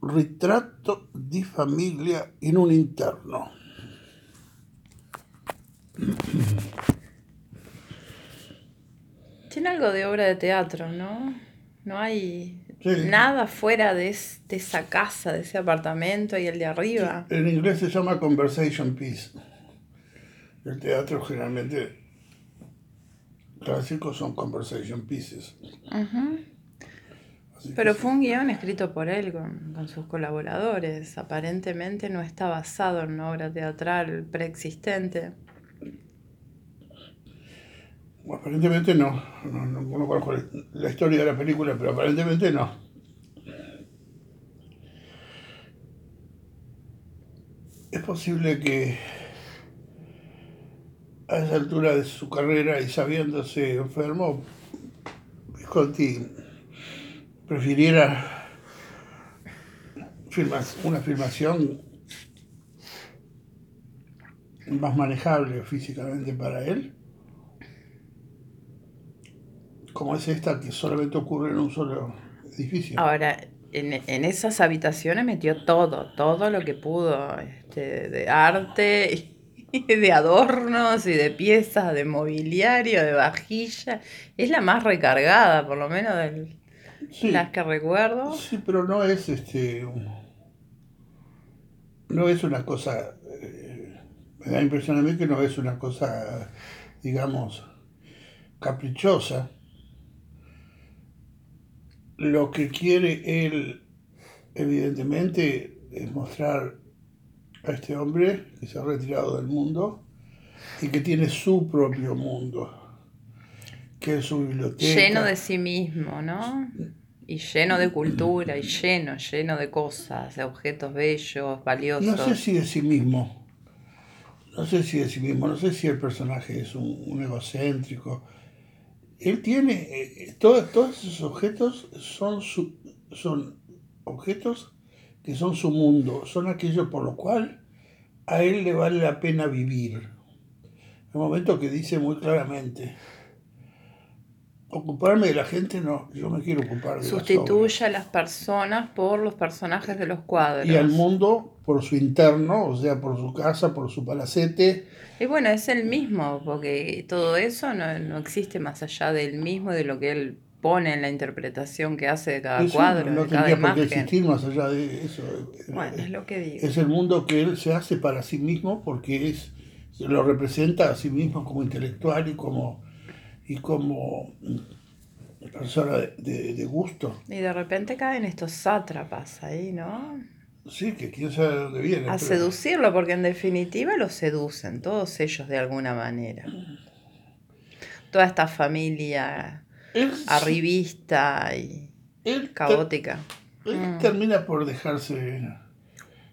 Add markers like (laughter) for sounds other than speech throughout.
ritratto di famiglia in un interno. Tiene algo de obra de teatro, ¿no? No hay Sí. nada fuera de, es- de esa casa, de ese apartamento y el de arriba. En inglés se llama conversation piece. El teatro generalmente clásicos son conversation pieces. Que Pero fue un guion escrito por él con, con sus colaboradores. Aparentemente no está basado en una obra teatral preexistente. Aparentemente no. No, no, no conozco la- la historia de la película, pero aparentemente no. Es posible que a esa altura de su carrera y sabiéndose enfermo, Visconti prefiriera una filmación más manejable físicamente para él como es esta que solamente ocurre en un solo edificio. Ahora, en, en esas habitaciones metió todo, todo lo que pudo, este, de arte y (laughs) de adornos y de piezas, de mobiliario, de vajilla. Es la más recargada, por lo menos de sí, las que recuerdo. sí, pero no es este no es una cosa eh, me da impresión a mí que no es una cosa digamos caprichosa. Lo que quiere él evidentemente es mostrar a este hombre que se ha retirado del mundo y que tiene su propio mundo que es su biblioteca Lleno de sí mismo, ¿no? Y lleno de cultura, y lleno, lleno de cosas, de objetos bellos, valiosos. No sé si de sí mismo. No sé si de sí mismo. No sé si el personaje es un, un egocéntrico. Él tiene. eh, todo- todos esos objetos son, su, son objetos que son su mundo. Son aquello por lo cual a él le vale la pena vivir. El momento que dice muy claramente. Ocuparme de la gente no, yo me quiero ocupar de las obras". Sustituye a las personas por los personajes de los cuadros. y al mundo por su interno, o sea, por su casa, por su palacete. Y bueno, es el mismo, porque todo eso no, no existe más allá del mismo y de lo que él pone en la interpretación que hace de cada Eso cuadro, no de cada tendría por qué imagen. existir más allá de eso. Bueno, es lo que digo. Es el mundo que él se hace para sí mismo porque es lo representa a sí mismo como intelectual y como y como persona de, de- de gusto. Y de repente caen estos sátrapas ahí, ¿no? Sí, que quién sabe de dónde viene. A pero- seducirlo, porque en definitiva lo seducen, todos ellos de alguna manera. Toda esta familia él, arribista y él ter- caótica. él Mm. termina por dejarse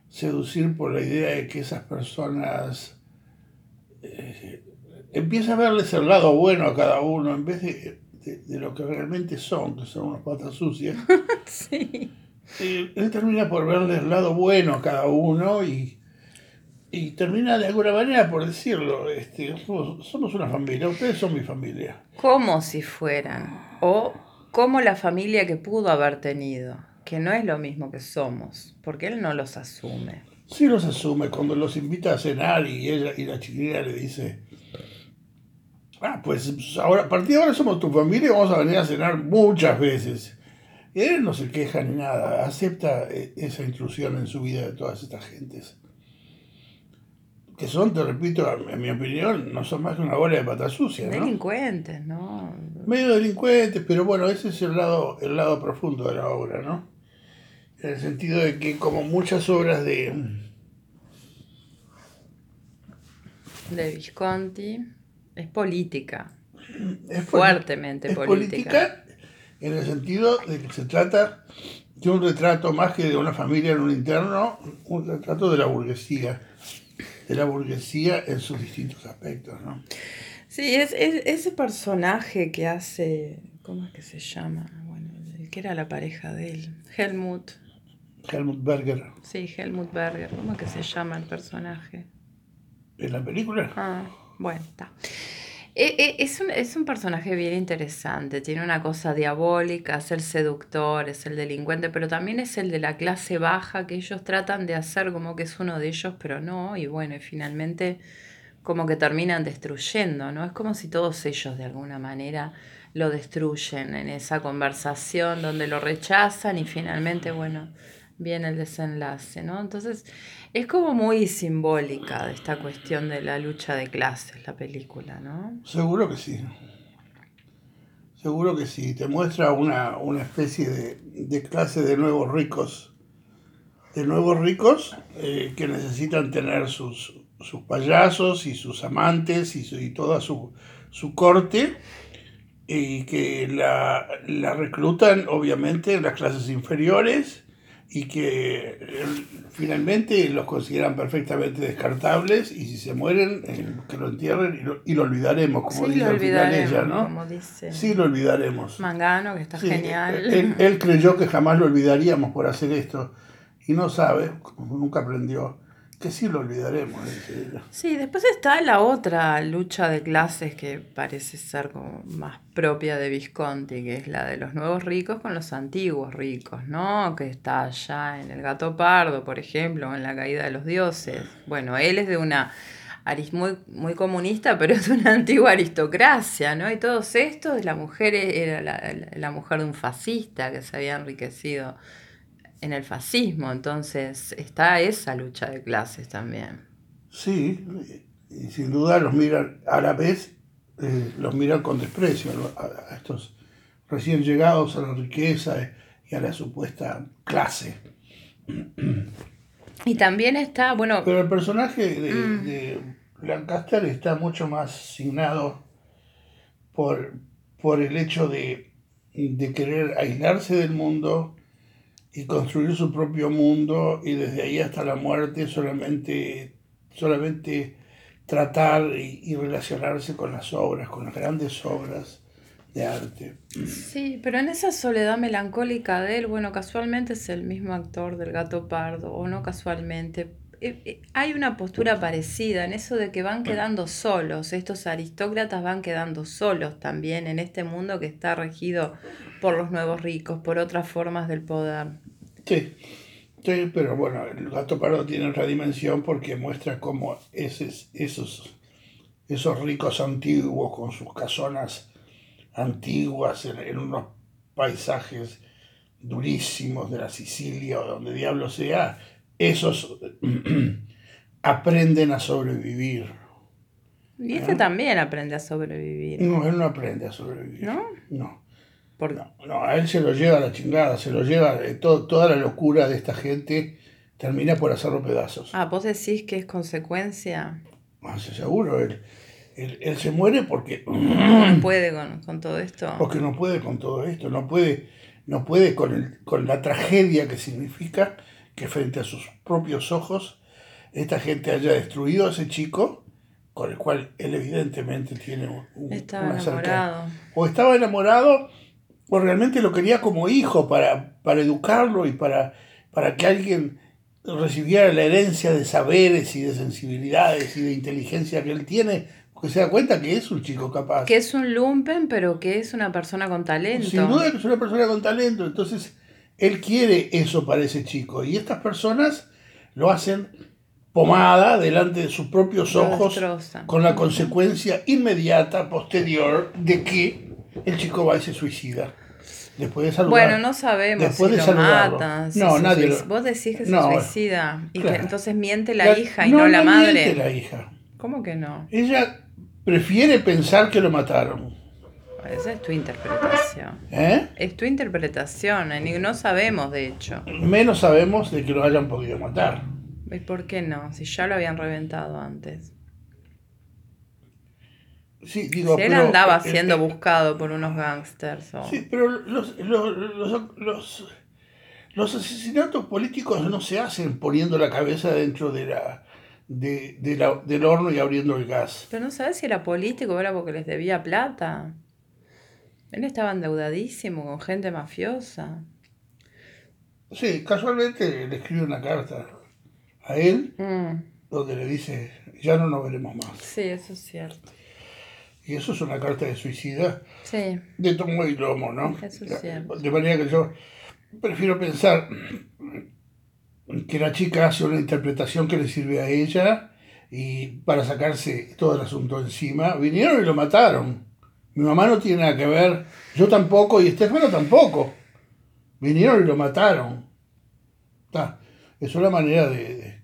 seducir por la idea de que esas personas eh, empieza a verles el lado bueno a cada uno en vez de, de- de lo que realmente son, que son unas patas sucias. (laughs) Sí. Eh, él termina por verle el lado bueno a cada uno y, y termina de alguna manera por decirlo, este, somos, somos una familia, ustedes son mi familia. Como si fueran. O como la familia que pudo haber tenido. Que no es lo mismo que somos, porque él no los asume. Sí los asume cuando los invita a cenar y ella y la chiquilina le dice, ah, pues ahora, a partir de ahora somos tu familia y vamos a venir a cenar muchas veces. Él no se queja ni nada, acepta eh, esa intrusión en su vida de todas estas gentes. Que son, te repito, en mi opinión, no son más que una bola de patas sucias, ¿no? Delincuentes, ¿no? medio delincuentes, pero bueno, ese es el lado, el lado profundo de la obra, ¿no? En el sentido de que como muchas obras de, De Visconti. Es política. es Fuertemente es política. política en el sentido de que se trata de un retrato más que de una familia en un interno, un retrato de la burguesía, de la burguesía en sus distintos aspectos, ¿no? Sí, es, es- ese personaje que hace. ¿Cómo es que se llama? Bueno, el que era la pareja de él. Helmut. Helmut Berger Sí, Helmut Berger. ¿Cómo es que se llama el personaje? en la película. Ah, bueno, está. E- e- Es un, es un personaje bien interesante, tiene una cosa diabólica, es el seductor, es el delincuente, pero también es el de la clase baja que ellos tratan de hacer como que es uno de ellos, pero no, y bueno, y finalmente como que terminan destruyendo, ¿no? Es como si todos ellos de alguna manera lo destruyen en esa conversación donde lo rechazan y finalmente, bueno, viene el desenlace, ¿no? Entonces, es como muy simbólica de esta cuestión de la lucha de clases, la película, ¿no? Seguro que sí. Seguro que sí. Te muestra una, una especie de, de clase de nuevos ricos. De nuevos ricos eh, que necesitan tener sus, sus payasos y sus amantes y, su- y toda su, su corte. Y que la, la reclutan obviamente en las clases inferiores y que eh, finalmente los consideran perfectamente descartables y si se mueren, eh, que lo entierren y lo, y lo olvidaremos, como sí, dice lo al final olvidaremos, ella, ¿no? como dice Sí, lo olvidaremos. Mangano, que está Sí, eh, genial. Él, él creyó que jamás lo olvidaríamos por hacer esto y no sabe, nunca aprendió, que sí lo olvidaremos, dice ella. Sí, después está la otra lucha de clases que parece ser como más propia de Visconti, que es la de los nuevos ricos con los antiguos ricos, ¿no? Que está allá en el Gato Pardo, por ejemplo, o en la caída de los dioses. Bueno, él es de una muy, muy comunista, pero es de una (laughs) antigua aristocracia, ¿no? Y todos estos, la mujer era la, la mujer de un fascista que se había enriquecido en el fascismo, entonces está esa lucha de clases también. Sí, y sin duda los miran, a la vez eh, los miran con desprecio a, a estos recién llegados a la riqueza y a la supuesta clase. Y también está, bueno, Pero el personaje de, Mm. de Lancaster está mucho más signado por, por el hecho de, de querer aislarse del mundo y construir su propio mundo y desde ahí hasta la muerte solamente, solamente tratar y, y relacionarse con las obras, con las grandes obras de arte. sí, pero en esa soledad melancólica de él, bueno, casualmente es el mismo actor del Gato Pardo, o no casualmente. eh, eh, Hay una postura parecida en eso de que van quedando solos, estos aristócratas van quedando solos también en este mundo que está regido por los nuevos ricos, por otras formas del poder. Sí, sí, pero bueno, el gato pardo tiene otra dimensión porque muestra cómo ese, esos, esos ricos antiguos con sus casonas antiguas en, en unos paisajes durísimos de la Sicilia o donde diablo sea, esos (clears throat) aprenden a sobrevivir. Y este también aprende a sobrevivir, No, él no aprende a sobrevivir. ¿no? No. Por- No, no, a él se lo lleva a la chingada, se lo lleva, eh, todo, toda la locura de esta gente termina por hacerlo pedazos. Ah, vos decís que es consecuencia. Más seguro, él, él, él se muere porque, No puede con, con todo esto. porque no puede con todo esto, no puede, no puede con, el, con la tragedia que significa que frente a sus propios ojos esta gente haya destruido a ese chico con el cual él evidentemente tiene un, Estaba una enamorado. o estaba enamorado o realmente lo quería como hijo para, para educarlo y para, para que alguien recibiera la herencia de saberes y de sensibilidades y de inteligencia que él tiene, porque se da cuenta que es un chico capaz. Que es un lumpen, pero que es una persona con talento. Sin duda que es una persona con talento, entonces él quiere eso para ese chico y estas personas lo hacen pomada delante de sus propios ojos con la consecuencia inmediata, posterior, de que el chico va y se suicida. Después de saludar. Bueno, no sabemos Después si de lo saludarlo. matan. si No, nadie lo- Vos decís que se No, suicida y claro. que entonces miente la, hija y no, la no madre. miente la hija. ¿Cómo que no? Ella prefiere pensar que lo mataron. Esa es tu interpretación. ¿eh? Es tu interpretación, y no sabemos de hecho. Menos sabemos de que lo hayan podido matar. ¿Y por qué no? Si ya lo habían reventado antes. Sí, digo, él pero, andaba eh, siendo eh, buscado por unos gangsters. o- Sí, pero los, los, los, los- los asesinatos políticos no se hacen poniendo la cabeza dentro de la, de, de la- del horno y abriendo el gas. Pero no sabes si era político o era porque les debía plata. Él estaba endeudadísimo con gente mafiosa. Sí, casualmente le escribe una carta a él Mm, donde le dice, ya no nos veremos más. sí, eso es cierto. Y eso es una carta de suicida Sí, de tomo y lomo, ¿no? De manera que yo prefiero pensar que la chica hace una interpretación que le sirve a ella y para sacarse todo el asunto encima, vinieron y lo mataron. Mi mamá no tiene nada que ver, yo tampoco y Estefano tampoco. Vinieron y lo mataron. Está. Es una manera de,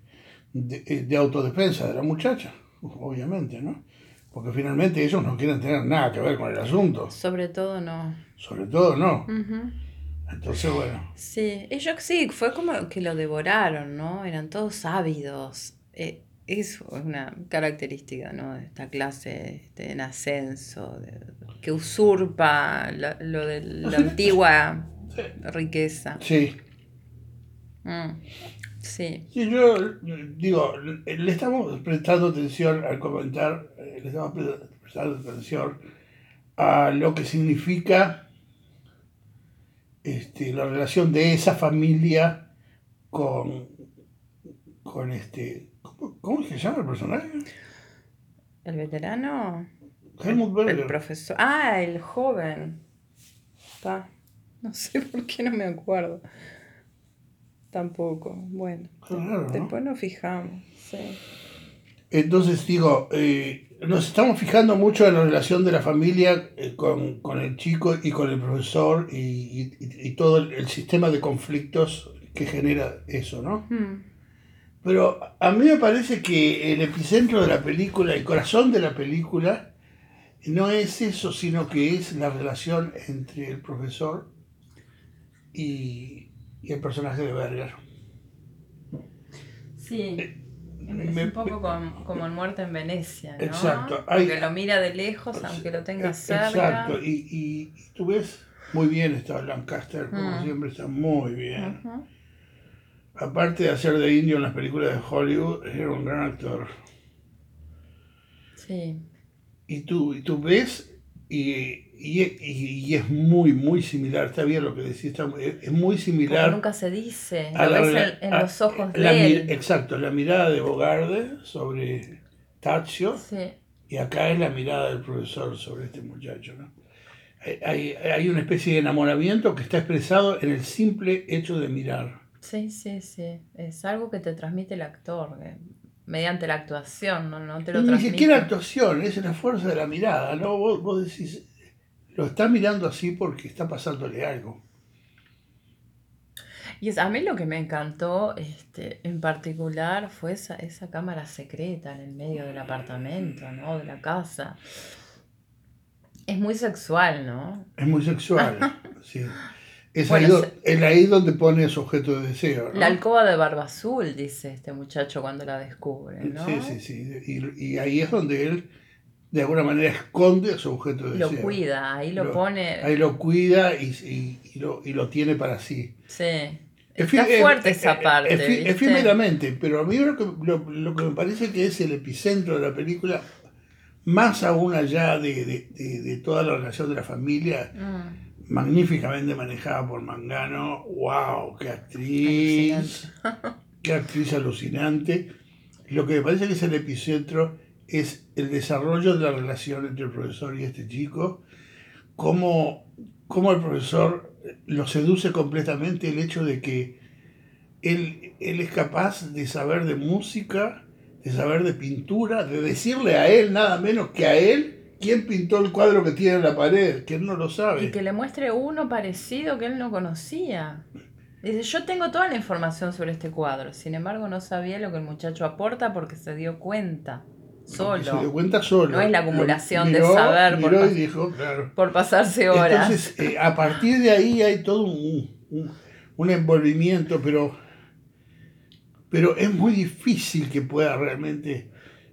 de, de- de autodefensa de la muchacha, obviamente, ¿no? Porque finalmente ellos no quieren tener nada que ver con el asunto. sobre todo no. Sobre todo no. Entonces, bueno. Sí, ellos sí, fue como que lo devoraron, ¿no? Eran todos ávidos. Eh, es una característica, ¿no? De esta clase este, en ascenso, de- que usurpa lo de la (laughs) antigua riqueza. Sí. Mm, Sí, Sí, yo digo, le estamos prestando atención al comentar, eh, le estamos pre- prestando atención a lo que significa este, la relación de esa familia con, con este, ¿cómo, cómo se llama el personaje? el veterano, Helmut el Berger. profesor. Ah, el joven. Ta. No sé (laughs) por qué no me acuerdo. Tampoco. Bueno, raro, ¿no? después nos fijamos. Sí. Entonces digo, eh, nos estamos fijando mucho en la relación de la familia eh, con, con el chico y con el profesor y, y- y todo el, el sistema de conflictos que genera eso, ¿no? Mm. Pero a mí me parece que el epicentro de la película, el corazón de la película, no es eso, sino que es la relación entre el profesor y, y el personaje de Berger. Sí. Es Me- un poco como, como en Muerte en Venecia, ¿no? Exacto. Porque lo mira de lejos, aunque lo tenga Eh, cerca. Exacto, y, y- y tú ves muy bien está Lancaster, como Mm. siempre está muy bien. Ujú. Aparte de hacer de indio en las películas de Hollywood, era un gran actor. Sí. Y tú, y tú ves, y, y, y- y es muy, muy similar, está bien lo que decís, está es muy Porque similar. nunca se dice. a Lo la ves en, en a- los ojos la de él. Exacto, la mirada de Bogarde sobre Tazio, Sí. y acá es la mirada del profesor sobre este muchacho. ¿no? Hay, hay- hay una especie de enamoramiento que está expresado en el simple hecho de mirar. Sí, sí, sí. Es algo que te transmite el actor. eh, mediante la actuación, no, no te lo Ni transmite. siquiera actuación, es la fuerza de la mirada, ¿no? Vos, vos decís, lo está mirando así porque está pasándole algo. Y es, a mí lo que me encantó este, en particular fue esa, esa cámara secreta en el medio del apartamento, ¿no? De la casa. Es muy sexual, ¿no? Es muy sexual, (laughs) sí. Es, Bueno, ahí, do- se- es ahí donde pone su objeto de deseo, ¿no? La alcoba de barba azul, dice este muchacho cuando la descubre, ¿no? Sí, sí, sí. Y, y ahí es donde él, de alguna manera, esconde su objeto de Lo deseo. cuida, ahí lo, Lo- pone. Ahí lo cuida y, y- y lo, y lo tiene para sí. Sí. Está fuerte esa parte. ¿viste? efímeramente, pero a mí lo que, lo, lo que me parece que es el epicentro de la película, más aún allá de, de- de- de toda la relación de la familia, Mm, magníficamente manejada por Mangano, wow, qué actriz, (laughs) qué actriz alucinante. Lo que me parece que es el epicentro es el desarrollo de la relación entre el profesor y este chico, cómo, cómo el profesor lo seduce completamente el hecho de que él, él es capaz de saber de música, de saber de pintura, de decirle a él nada menos que a él quién pintó el cuadro que tiene en la pared, que él no lo sabe. Y que le muestre uno parecido que él no conocía. Dice, yo tengo toda la información sobre este cuadro, sin embargo no sabía lo que el muchacho aporta porque se dio cuenta, Porque Se dio solo, cuenta solo. No es la acumulación de saber por Miró y pas- dijo, claro. por pasarse horas. Entonces, eh, a partir de ahí hay todo un, un- un envolvimiento, pero, pero es muy difícil que pueda realmente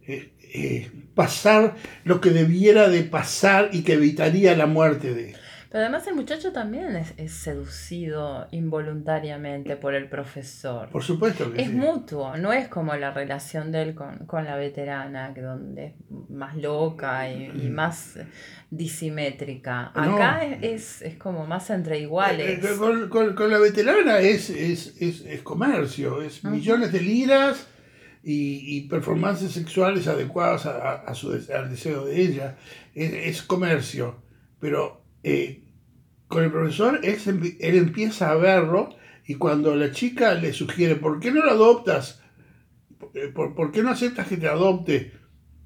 eh, eh, pasar lo que debiera de pasar y que evitaría la muerte de él. Pero además el muchacho también es, es seducido involuntariamente por el profesor. Por supuesto que Es sí. mutuo, no es como la relación de él con, con la veterana, que donde es más loca y, y más disimétrica. No. Acá es, es, es como más entre iguales. Eh, eh, Con, con- con la veterana es, es, es, es comercio, es Ujú. millones de liras y, performances sexuales adecuadas a, su, al deseo de ella. Es, comercio, pero eh, con el profesor él, él, empieza a verlo y cuando la chica le sugiere, ¿por qué no lo adoptas? ¿Por, ¿Por, qué no aceptas que te adopte?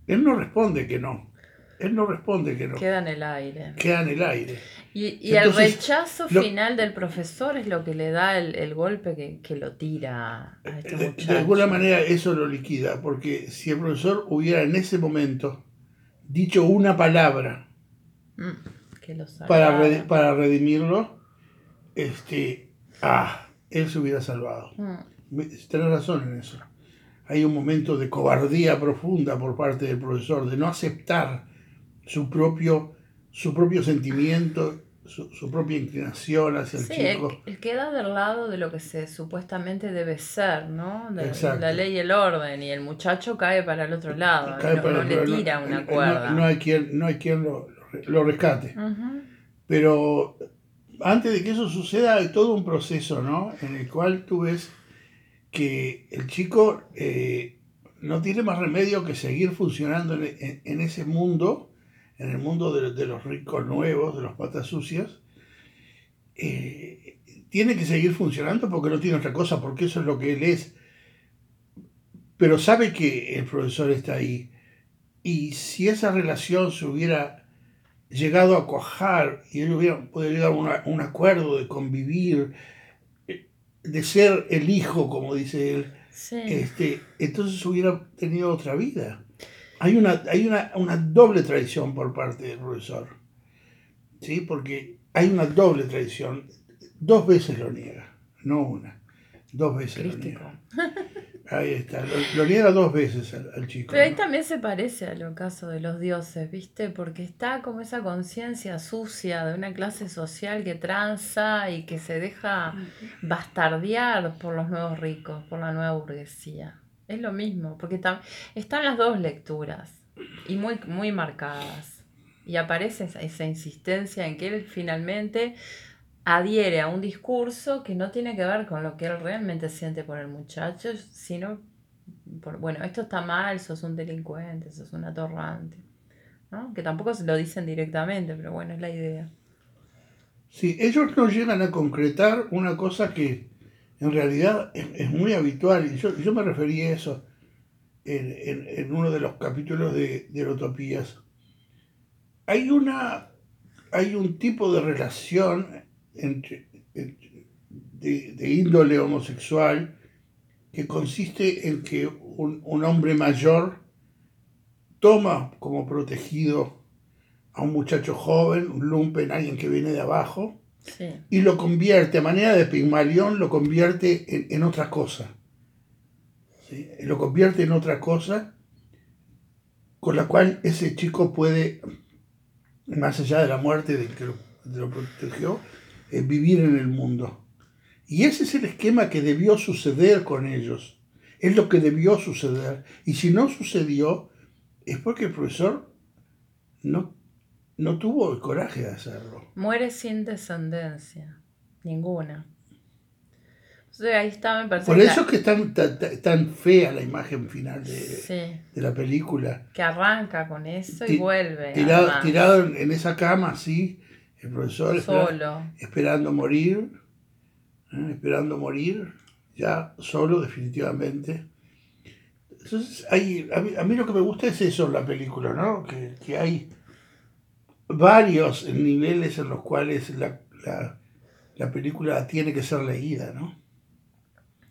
Él no responde que no. Él no responde que no. Queda en el aire. Queda en el aire. Y, el rechazo final del profesor es lo que le da el, golpe que, lo tira a este de, de, alguna manera eso lo liquida, porque si el profesor hubiera en ese momento dicho una palabra mm, para, para redimirlo, este, ah, él se hubiera salvado. Mm. Tienes razón en eso. Hay un momento de cobardía profunda por parte del profesor, de no aceptar su propio su propio sentimiento, su, propia inclinación hacia el chico. El, queda del lado de lo que se supuestamente debe ser, ¿no? De, la ley y el orden, y el muchacho cae para el otro lado, no, le tira una cuerda. No, hay quien, no hay quien lo, lo rescate. Pero antes de que eso suceda hay todo un proceso, ¿no? En el cual tú ves que el chico eh, no tiene más remedio que seguir funcionando en, en ese mundo en el mundo de, los ricos nuevos, de los patas sucias, eh, tiene que seguir funcionando porque no tiene otra cosa, porque eso es lo que él es. Pero sabe que el profesor está ahí. Y si esa relación se hubiera llegado a cuajar y él hubiera podido llegar a un acuerdo de convivir, eh, de ser el hijo, como dice él, este, entonces hubiera tenido otra vida. Hay una, hay una, doble traición por parte del profesor. ¿Sí? Porque hay una doble traición. Dos veces lo niega, no una. Dos veces lo niega. Ahí está, lo, niega dos veces al, chico. Pero ahí también se parece a lo caso de los dioses, ¿viste? Porque está como esa conciencia sucia de una clase social que tranza y que se deja bastardear por los nuevos ricos, por la nueva burguesía. Es lo mismo, porque están las dos lecturas y muy, muy marcadas. Y aparece esa, insistencia en que él finalmente adhiere a un discurso que no tiene que ver con lo que él realmente siente por el muchacho, sino por, bueno, esto está mal, sos un delincuente, sos un atorrante. ¿no? Que tampoco se lo dicen directamente, pero bueno, es la idea. Sí, ellos no llegan a concretar una cosa que en realidad es, muy habitual, yo, me referí a eso en, uno de los capítulos de, de Utopías. Hay, una, hay un tipo de relación entre, de, índole homosexual que consiste en que un, un hombre mayor toma como protegido a un muchacho joven, un lumpen, alguien que viene de abajo, y lo convierte, a manera de Pigmalión, lo convierte en, otra cosa. Lo convierte en otra cosa con la cual ese chico puede, más allá de la muerte de que lo, protegió, eh, vivir en el mundo. Y ese es el esquema que debió suceder con ellos. Es lo que debió suceder. Y si no sucedió, es porque el profesor no no tuvo el coraje de hacerlo. Muere sin descendencia, ninguna. ahí está, me Por eso es que es tan, fea la imagen final de, la película. Que arranca con eso y vuelve. Tirado, tirado en esa cama, así, el profesor solo. esperando morir, ¿eh? esperando morir, ya solo definitivamente. Entonces, hay, a, mí, lo que me gusta es eso en la película, ¿no? Que, que hay varios niveles en los cuales la, película tiene que ser leída, ¿no?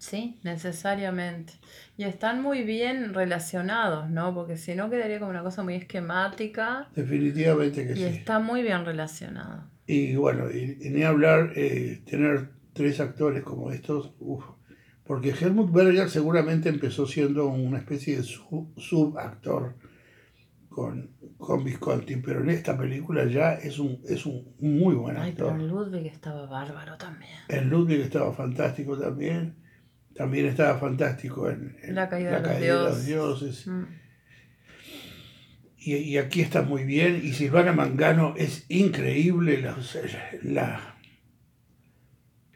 Sí, necesariamente. Y están muy bien relacionados, ¿no? Porque si no quedaría como una cosa muy esquemática. Definitivamente que sí. Y está muy bien relacionado. Y bueno, y, ni hablar, eh, tener tres actores como estos, uff. Porque Helmut Berger seguramente empezó siendo una especie de subactor con, con Visconti, pero en esta película ya es un, es un muy buen actor. Ay, pero Ludwig estaba bárbaro también. El Ludwig estaba fantástico también. También estaba fantástico en, La caída, de, los dioses. Mm. Y, y, aquí está muy bien. Y Silvana Mangano es increíble la,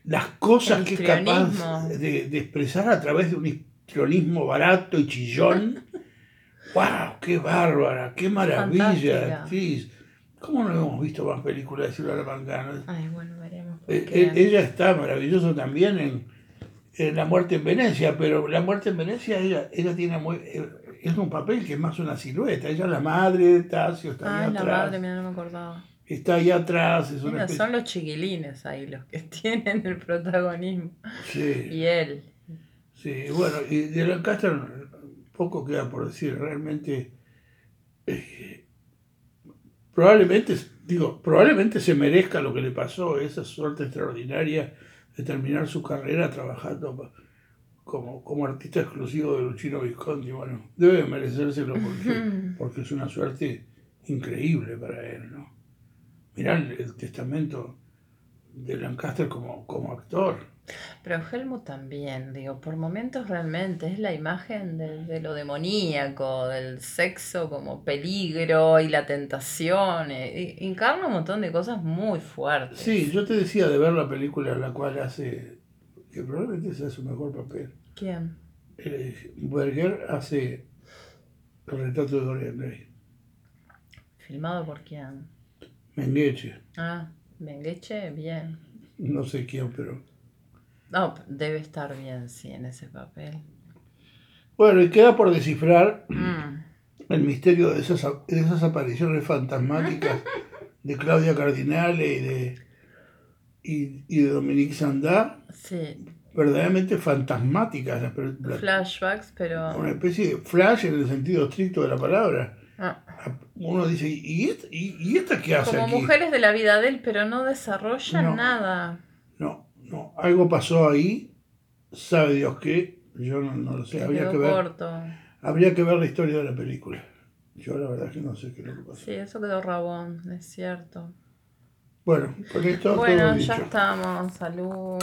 las cosas que es capaz de, de, expresar a través de un histrionismo barato y chillón. (laughs) ¡Wow! ¡Qué bárbara! ¡Qué maravilla! Actriz! ¿Cómo no hemos visto más películas de Silvana Mangano? Ay, bueno, veremos. Eh, eh, ella está maravillosa también en, en La muerte en Venecia, pero La muerte en Venecia ella, ella tiene muy... eh, es un papel que es más una silueta. Ella es la madre de Tasio, está ahí la atrás. madre, mira, no me acordaba. Está ahí atrás, es una Mira, especie- son los chiquilines ahí los que (laughs) tienen el protagonismo. Sí, Y él. sí, bueno, y de Lancaster poco queda por decir, realmente... eh, probablemente, digo, probablemente se merezca lo que le pasó, esa suerte extraordinaria de terminar su carrera trabajando como, como artista exclusivo de Luchino Visconti. Bueno, debe merecérselo porque, porque es una suerte increíble para él, ¿no? Mirá el, el testamento de Lancaster como, como actor. Pero Helmut también, digo, por momentos realmente es la imagen de, de lo demoníaco, del sexo como peligro y la tentación. y- encarna un montón de cosas muy fuertes. Sí, yo te decía de ver la película en la cual hace, que probablemente sea su mejor papel. ¿Quién? Eh, Berger hace el retrato de Dorian Gray. ¿Filmado por quién? Mengeche, Ah, Bengueche, bien. no sé quién, pero... No, debe estar bien, sí, en ese papel. Bueno, y queda por descifrar Mm. el misterio de esas, de esas apariciones fantasmáticas (laughs) de Claudia Cardinale y de, y, y de Dominique Sandá, Sí, verdaderamente fantasmáticas. las flashbacks, pero... una especie de flash en el sentido estricto de la palabra. Ah, Uno dice, ¿y esta, y, y esta qué hace como aquí? mujeres de la vida de él, pero no desarrollan No. nada. No, no, algo pasó ahí, sabe Dios qué, yo no, no lo sé, Se habría que, ver, corto. habría que ver la historia de la película. Yo la verdad que no sé qué es lo que pasó. Sí, eso quedó rabón, es cierto. Bueno, con esto todo Bueno, dicho. ya estamos. Salud.